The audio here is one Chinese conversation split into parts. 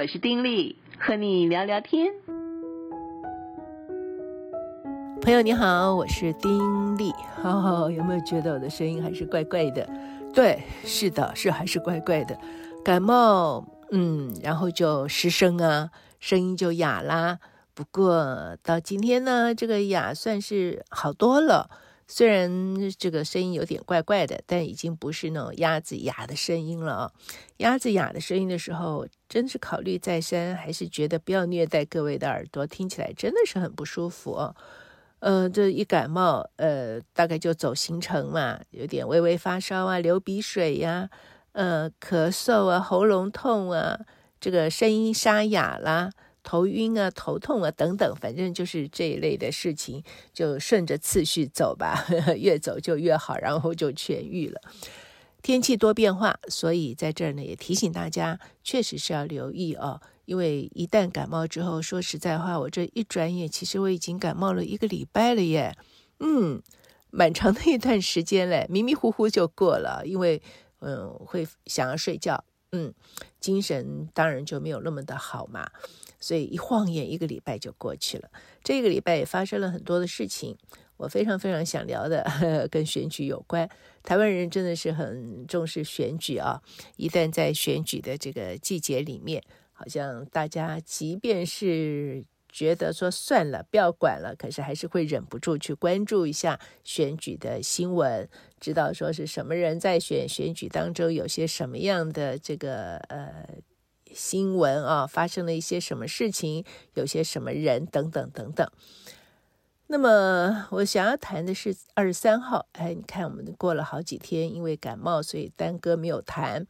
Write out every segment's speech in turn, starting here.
我是丁力，和你聊聊天。朋友你好，我是丁莉。哦，有没有觉得我的声音还是怪怪的？对，是的，是还是怪怪的。感冒，嗯，然后就失声啊，声音就哑啦。不过到今天呢，这个哑算是好多了。虽然这个声音有点怪怪的，但已经不是那种鸭子哑的声音了啊。鸭子哑的声音的时候，真是考虑再三，还是觉得不要虐待各位的耳朵，听起来真的是很不舒服。呃，这一感冒，呃，大概就走行程嘛，有点微微发烧啊，流鼻水呀，呃，咳嗽啊，喉咙痛啊，这个声音沙哑啦。头晕啊，头痛啊，等等，反正就是这一类的事情，就顺着次序走吧，越走就越好，然后就痊愈了。天气多变化，所以在这儿呢也提醒大家，确实是要留意哦，因为一旦感冒之后，说实在话，我这一转眼，其实我已经感冒了一个礼拜了耶，嗯，蛮长的一段时间嘞，迷迷糊糊就过了，因为嗯会想要睡觉，嗯，精神当然就没有那么的好嘛。所以一晃眼一个礼拜就过去了，这个礼拜也发生了很多的事情，我非常非常想聊的，跟选举有关。台湾人真的是很重视选举啊，一旦在选举的这个季节里面，好像大家即便是觉得说算了，不要管了，可是还是会忍不住去关注一下选举的新闻，知道说是什么人在选，选举当中有些什么样的这个呃。新闻啊，发生了一些什么事情，有些什么人等等等等。那么我想要谈的是二十三号，哎，你看我们过了好几天，因为感冒，所以耽搁没有谈。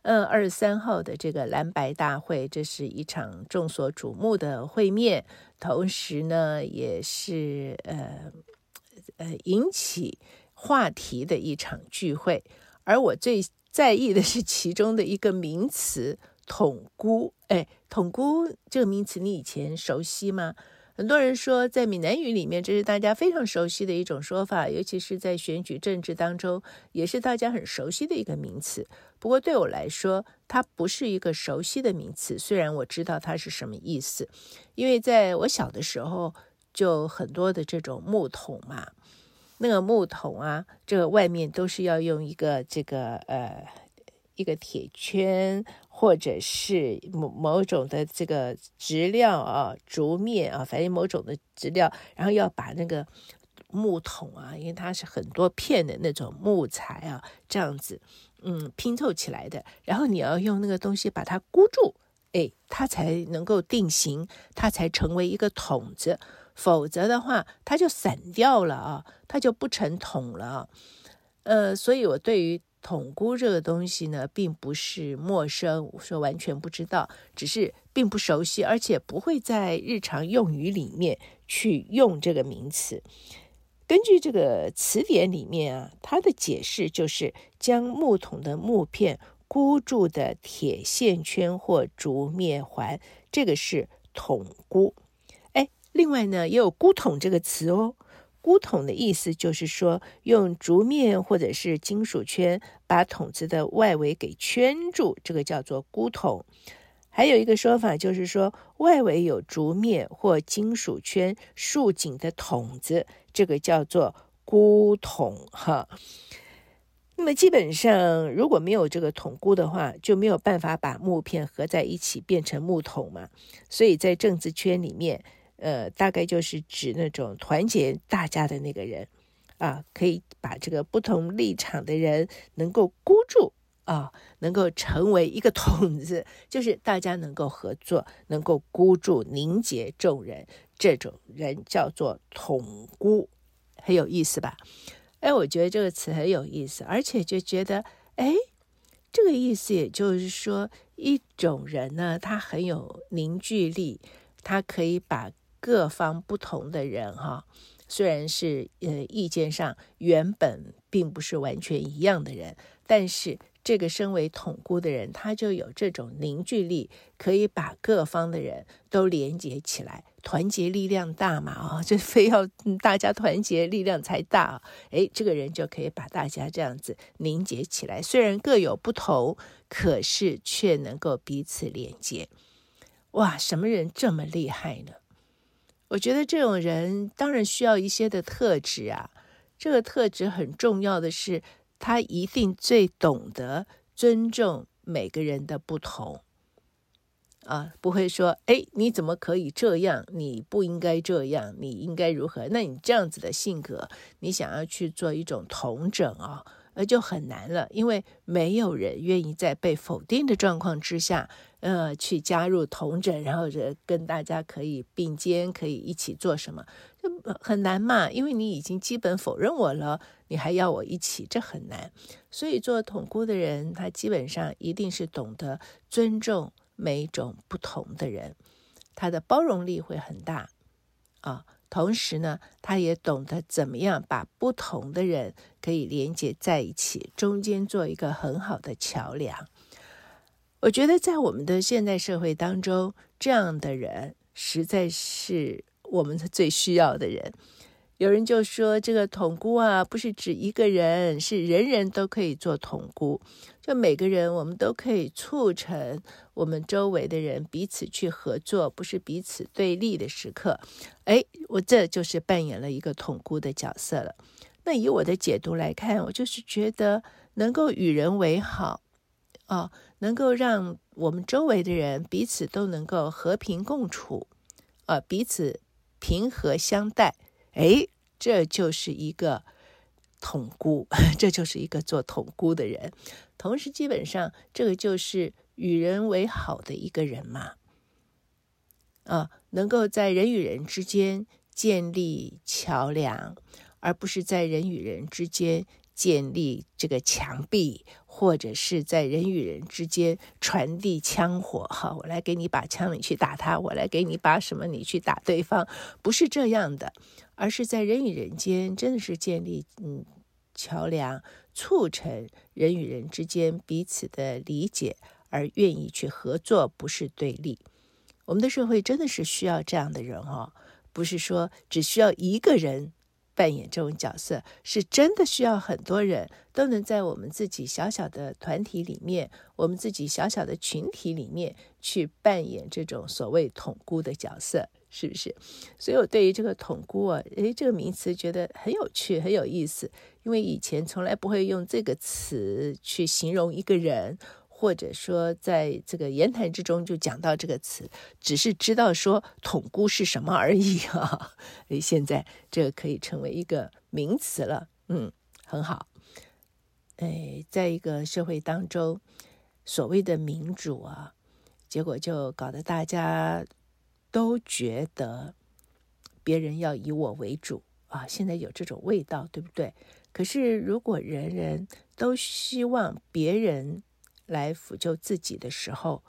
嗯，二十三号的这个蓝白大会，这是一场众所瞩目的会面，同时呢，也是呃呃引起话题的一场聚会。而我最在意的是其中的一个名词。统孤，哎，统孤这个名词你以前熟悉吗？很多人说，在闽南语里面，这是大家非常熟悉的一种说法，尤其是在选举政治当中，也是大家很熟悉的一个名词。不过对我来说，它不是一个熟悉的名词，虽然我知道它是什么意思，因为在我小的时候，就很多的这种木桶嘛，那个木桶啊，这个外面都是要用一个这个呃一个铁圈。或者是某某种的这个质料啊，竹篾啊，反正某种的质料，然后要把那个木桶啊，因为它是很多片的那种木材啊，这样子，嗯，拼凑起来的，然后你要用那个东西把它箍住，哎，它才能够定型，它才成为一个桶子，否则的话，它就散掉了啊，它就不成桶了，呃，所以我对于。统孤这个东西呢，并不是陌生，我说完全不知道，只是并不熟悉，而且不会在日常用语里面去用这个名词。根据这个词典里面啊，它的解释就是将木桶的木片箍住的铁线圈或竹篾环，这个是桶箍。哎，另外呢，也有箍桶这个词哦。箍桶的意思就是说，用竹篾或者是金属圈把桶子的外围给圈住，这个叫做箍桶。还有一个说法就是说，外围有竹篾或金属圈束紧的桶子，这个叫做箍桶。哈，那么基本上如果没有这个筒箍的话，就没有办法把木片合在一起变成木桶嘛。所以在政治圈里面。呃，大概就是指那种团结大家的那个人，啊，可以把这个不同立场的人能够箍住啊，能够成为一个筒子，就是大家能够合作，能够箍住、凝结众人，这种人叫做统孤，很有意思吧？哎，我觉得这个词很有意思，而且就觉得，哎，这个意思也就是说，一种人呢，他很有凝聚力，他可以把。各方不同的人哈，虽然是呃意见上原本并不是完全一样的人，但是这个身为统孤的人，他就有这种凝聚力，可以把各方的人都连接起来，团结力量大嘛啊，就非要大家团结力量才大，哎，这个人就可以把大家这样子凝结起来，虽然各有不同，可是却能够彼此连接。哇，什么人这么厉害呢？我觉得这种人当然需要一些的特质啊。这个特质很重要的是，他一定最懂得尊重每个人的不同。啊，不会说，哎，你怎么可以这样？你不应该这样，你应该如何？那你这样子的性格，你想要去做一种统整啊，那就很难了，因为没有人愿意在被否定的状况之下，呃，去加入同整，然后跟大家可以并肩，可以一起做什么，就很难嘛，因为你已经基本否认我了，你还要我一起，这很难。所以做统菇的人，他基本上一定是懂得尊重。每一种不同的人，他的包容力会很大啊。同时呢，他也懂得怎么样把不同的人可以连接在一起，中间做一个很好的桥梁。我觉得在我们的现代社会当中，这样的人实在是我们最需要的人。有人就说，这个统孤啊，不是指一个人，是人人都可以做统孤。就每个人，我们都可以促成我们周围的人彼此去合作，不是彼此对立的时刻。哎，我这就是扮演了一个统孤的角色了。那以我的解读来看，我就是觉得能够与人为好，啊，能够让我们周围的人彼此都能够和平共处，啊，彼此平和相待。哎，这就是一个统孤，这就是一个做统孤的人。同时，基本上这个就是与人为好的一个人嘛。啊，能够在人与人之间建立桥梁，而不是在人与人之间建立这个墙壁，或者是在人与人之间传递枪火。哈，我来给你把枪，你去打他；我来给你把什么，你去打对方。不是这样的。而是在人与人间，真的是建立嗯桥梁，促成人与人之间彼此的理解，而愿意去合作，不是对立。我们的社会真的是需要这样的人哦，不是说只需要一个人扮演这种角色，是真的需要很多人都能在我们自己小小的团体里面，我们自己小小的群体里面去扮演这种所谓统孤的角色。是不是？所以我对于这个统孤啊，诶，这个名词觉得很有趣，很有意思。因为以前从来不会用这个词去形容一个人，或者说在这个言谈之中就讲到这个词，只是知道说统菇是什么而已啊。现在这个可以成为一个名词了，嗯，很好。诶，在一个社会当中，所谓的民主啊，结果就搞得大家。都觉得别人要以我为主啊，现在有这种味道，对不对？可是如果人人都希望别人来辅救自己的时候，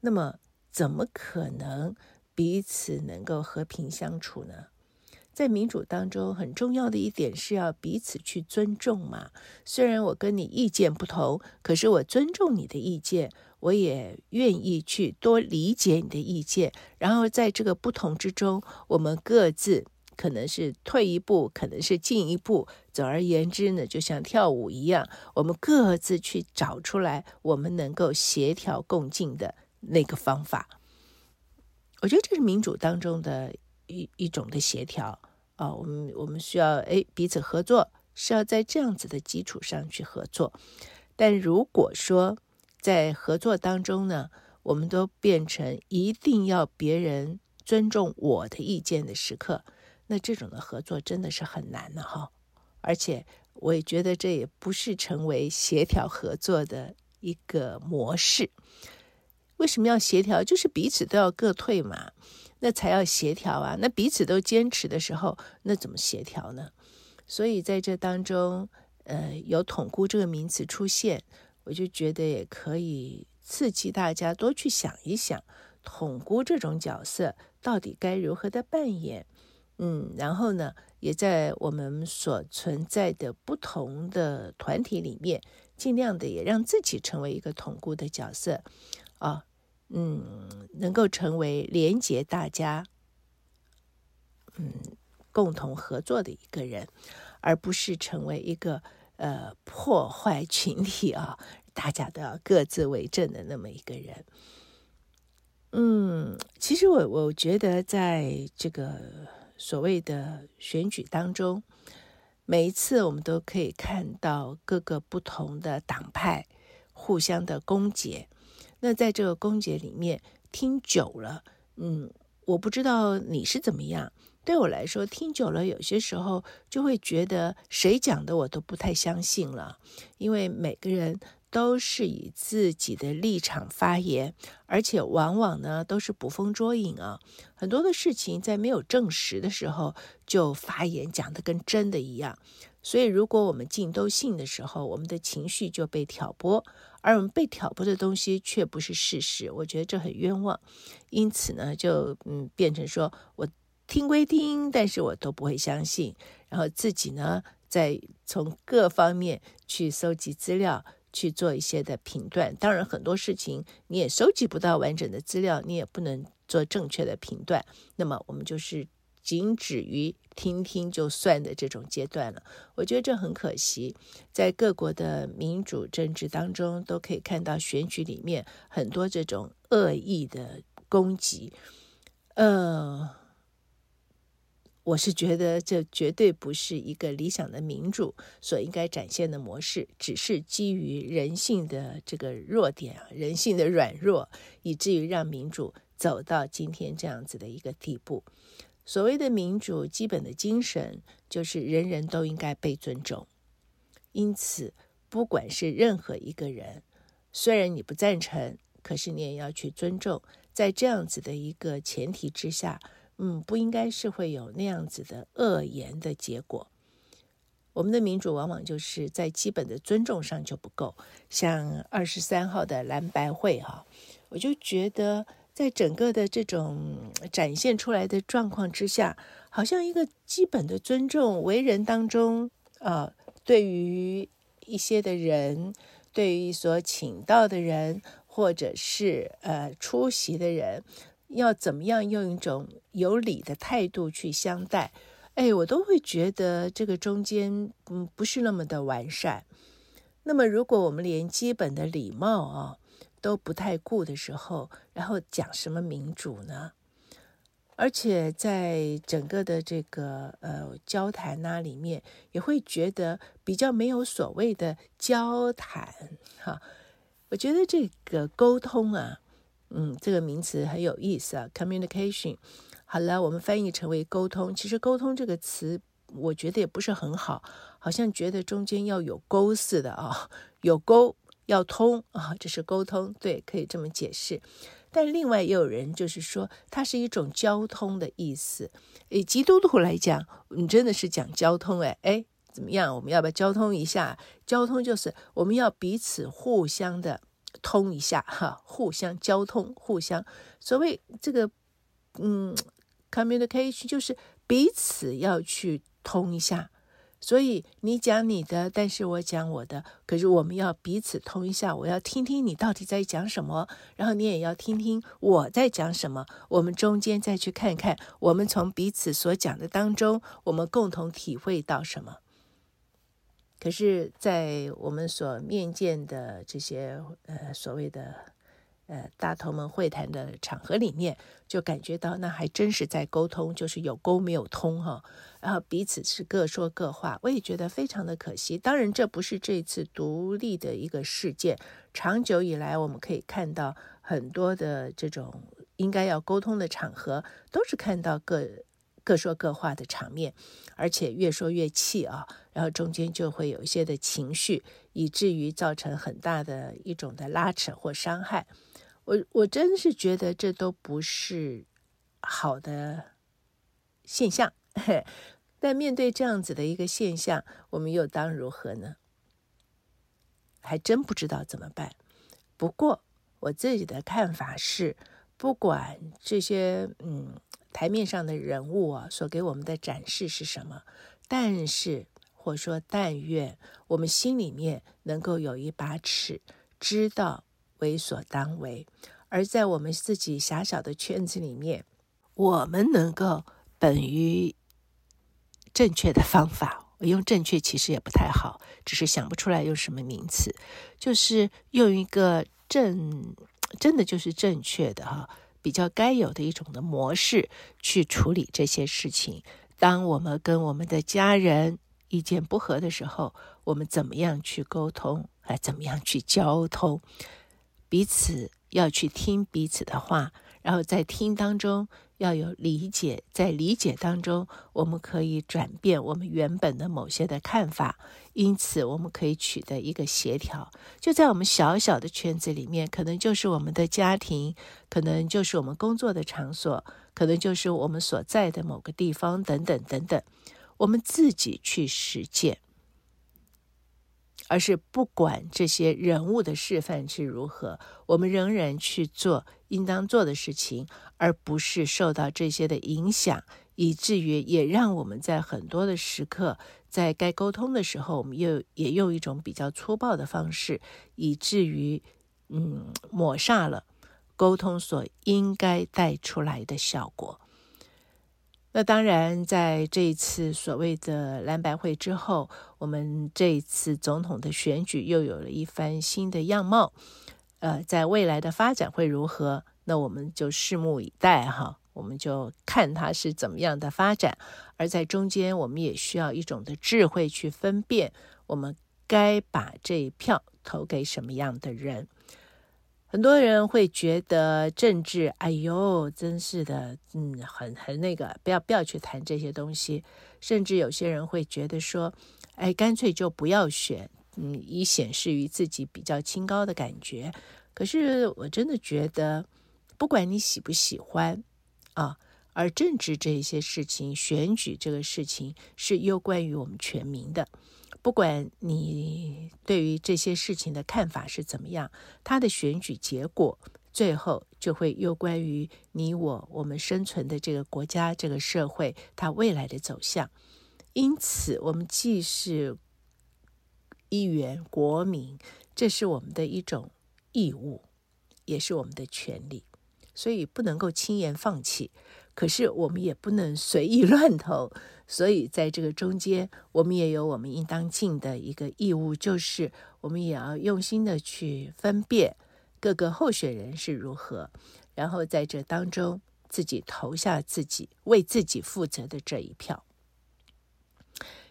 那么怎么可能彼此能够和平相处呢？在民主当中，很重要的一点是要彼此去尊重嘛。虽然我跟你意见不同，可是我尊重你的意见。我也愿意去多理解你的意见，然后在这个不同之中，我们各自可能是退一步，可能是进一步。总而言之呢，就像跳舞一样，我们各自去找出来我们能够协调共进的那个方法。我觉得这是民主当中的一一种的协调啊、我们我们需要诶彼此合作，是要在这样子的基础上去合作。但如果说，在合作当中呢，我们都变成一定要别人尊重我的意见的时刻，那这种的合作真的是很难的哈。而且我也觉得这也不是成为协调合作的一个模式。为什么要协调？就是彼此都要各退嘛，那才要协调啊。那彼此都坚持的时候，那怎么协调呢？所以在这当中，呃，有“统菇”这个名词出现。我就觉得也可以刺激大家多去想一想，统菇这种角色到底该如何的扮演，嗯，然后呢，也在我们所存在的不同的团体里面，尽量的也让自己成为一个统固的角色，啊，嗯，能够成为连接大家，嗯，共同合作的一个人，而不是成为一个。呃，破坏群体啊，大家都要各自为政的那么一个人。嗯，其实我我觉得，在这个所谓的选举当中，每一次我们都可以看到各个不同的党派互相的攻讦。那在这个攻讦里面，听久了，嗯，我不知道你是怎么样。对我来说，听久了，有些时候就会觉得谁讲的我都不太相信了，因为每个人都是以自己的立场发言，而且往往呢都是捕风捉影啊。很多的事情在没有证实的时候就发言，讲得跟真的一样。所以，如果我们尽都信的时候，我们的情绪就被挑拨，而我们被挑拨的东西却不是事实，我觉得这很冤枉。因此呢，就嗯变成说我。听归听，但是我都不会相信。然后自己呢，再从各方面去搜集资料，去做一些的评断。当然，很多事情你也收集不到完整的资料，你也不能做正确的评断。那么，我们就是仅止于听听就算的这种阶段了。我觉得这很可惜，在各国的民主政治当中，都可以看到选举里面很多这种恶意的攻击。呃。我是觉得这绝对不是一个理想的民主所应该展现的模式，只是基于人性的这个弱点啊，人性的软弱，以至于让民主走到今天这样子的一个地步。所谓的民主，基本的精神就是人人都应该被尊重。因此，不管是任何一个人，虽然你不赞成，可是你也要去尊重。在这样子的一个前提之下。嗯，不应该是会有那样子的恶言的结果。我们的民主往往就是在基本的尊重上就不够。像二十三号的蓝白会哈，我就觉得在整个的这种展现出来的状况之下，好像一个基本的尊重为人当中啊，对于一些的人，对于所请到的人，或者是呃出席的人。要怎么样用一种有礼的态度去相待？哎，我都会觉得这个中间嗯不是那么的完善。那么，如果我们连基本的礼貌啊都不太顾的时候，然后讲什么民主呢？而且在整个的这个呃交谈那里面，也会觉得比较没有所谓的交谈哈。我觉得这个沟通啊。嗯，这个名词很有意思啊，communication。好了，我们翻译成为沟通。其实“沟通”这个词，我觉得也不是很好，好像觉得中间要有沟似的啊，有沟要通啊，这是沟通，对，可以这么解释。但另外也有人就是说，它是一种交通的意思。以基督徒来讲，你真的是讲交通哎哎，怎么样？我们要不要交通一下？交通就是我们要彼此互相的。通一下哈，互相交通，互相所谓这个嗯，communication 就是彼此要去通一下。所以你讲你的，但是我讲我的，可是我们要彼此通一下。我要听听你到底在讲什么，然后你也要听听我在讲什么。我们中间再去看看，我们从彼此所讲的当中，我们共同体会到什么。可是，在我们所面见的这些呃所谓的呃大头们会谈的场合里面，就感觉到那还真是在沟通，就是有沟没有通哈。然后彼此是各说各话，我也觉得非常的可惜。当然，这不是这次独立的一个事件，长久以来我们可以看到很多的这种应该要沟通的场合，都是看到各。各说各话的场面，而且越说越气啊，然后中间就会有一些的情绪，以至于造成很大的一种的拉扯或伤害。我我真是觉得这都不是好的现象。但面对这样子的一个现象，我们又当如何呢？还真不知道怎么办。不过我自己的看法是，不管这些嗯。台面上的人物啊，所给我们的展示是什么？但是，或说但愿我们心里面能够有一把尺，知道为所当为；而在我们自己狭小的圈子里面，我们能够本于正确的方法。我用正确其实也不太好，只是想不出来用什么名词，就是用一个正，真的就是正确的哈。比较该有的一种的模式去处理这些事情。当我们跟我们的家人意见不合的时候，我们怎么样去沟通？哎，怎么样去交通？彼此要去听彼此的话，然后在听当中要有理解，在理解当中，我们可以转变我们原本的某些的看法，因此我们可以取得一个协调。就在我们小小的圈子里面，可能就是我们的家庭，可能就是我们工作的场所，可能就是我们所在的某个地方，等等等等，我们自己去实践。而是不管这些人物的示范是如何，我们仍然去做应当做的事情，而不是受到这些的影响，以至于也让我们在很多的时刻，在该沟通的时候，我们又也用一种比较粗暴的方式，以至于嗯抹煞了沟通所应该带出来的效果。那当然，在这一次所谓的蓝白会之后，我们这一次总统的选举又有了一番新的样貌。呃，在未来的发展会如何？那我们就拭目以待哈，我们就看它是怎么样的发展。而在中间，我们也需要一种的智慧去分辨，我们该把这一票投给什么样的人。很多人会觉得政治，哎呦，真是的，嗯，很很那个，不要不要去谈这些东西。甚至有些人会觉得说，哎，干脆就不要选，嗯，以显示于自己比较清高的感觉。可是我真的觉得，不管你喜不喜欢啊，而政治这些事情，选举这个事情，是攸关于我们全民的。不管你对于这些事情的看法是怎么样，他的选举结果最后就会有关于你我我们生存的这个国家、这个社会它未来的走向。因此，我们既是议员、国民，这是我们的一种义务，也是我们的权利，所以不能够轻言放弃。可是我们也不能随意 乱投，所以在这个中间，我们也有我们应当尽的一个义务，就是我们也要用心的去分辨各个候选人是如何，然后在这当中自己投下自己为自己负责的这一票。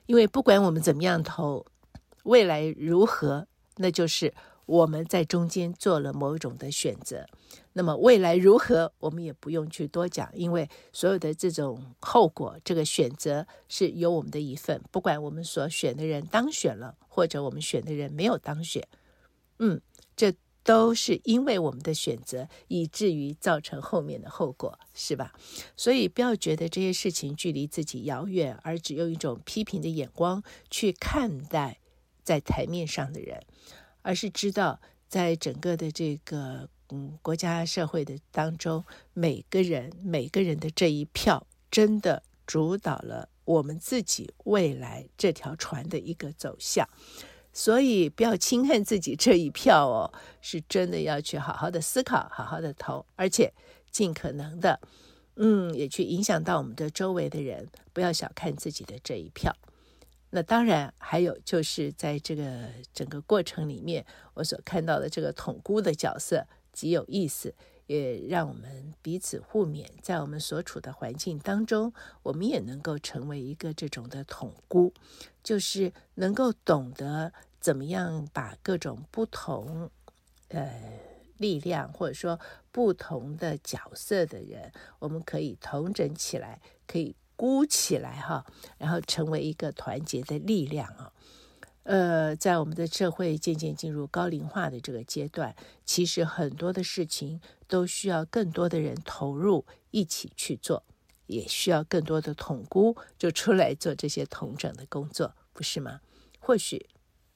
因为不管我们怎么样投，未来如何，那就是。我们在中间做了某种的选择，那么未来如何，我们也不用去多讲，因为所有的这种后果，这个选择是有我们的一份。不管我们所选的人当选了，或者我们选的人没有当选，嗯，这都是因为我们的选择，以至于造成后面的后果，是吧？所以不要觉得这些事情距离自己遥远，而只用一种批评的眼光去看待在台面上的人。而是知道，在整个的这个国家社会的当中，每个人每个人的这一票，真的主导了我们自己未来这条船的一个走向。所以不要轻看自己这一票哦，是真的要去好好的思考，好好的投，而且尽可能的，嗯，也去影响到我们的周围的人，不要小看自己的这一票。那当然，还有就是在这个整个过程里面，我所看到的这个统孤的角色极有意思，也让我们彼此互勉，在我们所处的环境当中，我们也能够成为一个这种的统孤，就是能够懂得怎么样把各种不同呃力量或者说不同的角色的人，我们可以统整起来，可以。孤起来哈，然后成为一个团结的力量啊。呃，在我们的社会渐渐进入高龄化的这个阶段，其实很多的事情都需要更多的人投入一起去做，也需要更多的统孤就出来做这些统整的工作，不是吗？或许，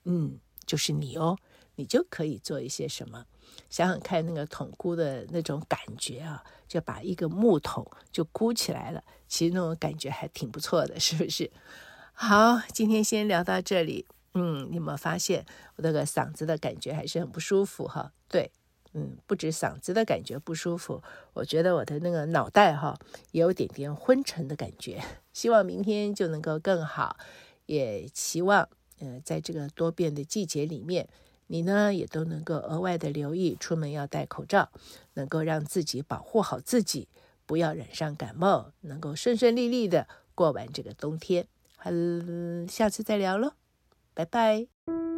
嗯，就是你哦，你就可以做一些什么。想想看，那个统孤的那种感觉啊，就把一个木桶就箍起来了，其实那种感觉还挺不错的，是不是？好，今天先聊到这里。嗯，你有没有发现我那个嗓子的感觉还是很不舒服哈？对，嗯，不止嗓子的感觉不舒服，我觉得我的那个脑袋哈也有点点昏沉的感觉。希望明天就能够更好，也期望嗯、呃，在这个多变的季节里面。你呢也都能够额外的留意，出门要戴口罩，能够让自己保护好自己，不要染上感冒，能够顺顺利利的过完这个冬天。好，下次再聊喽，拜拜。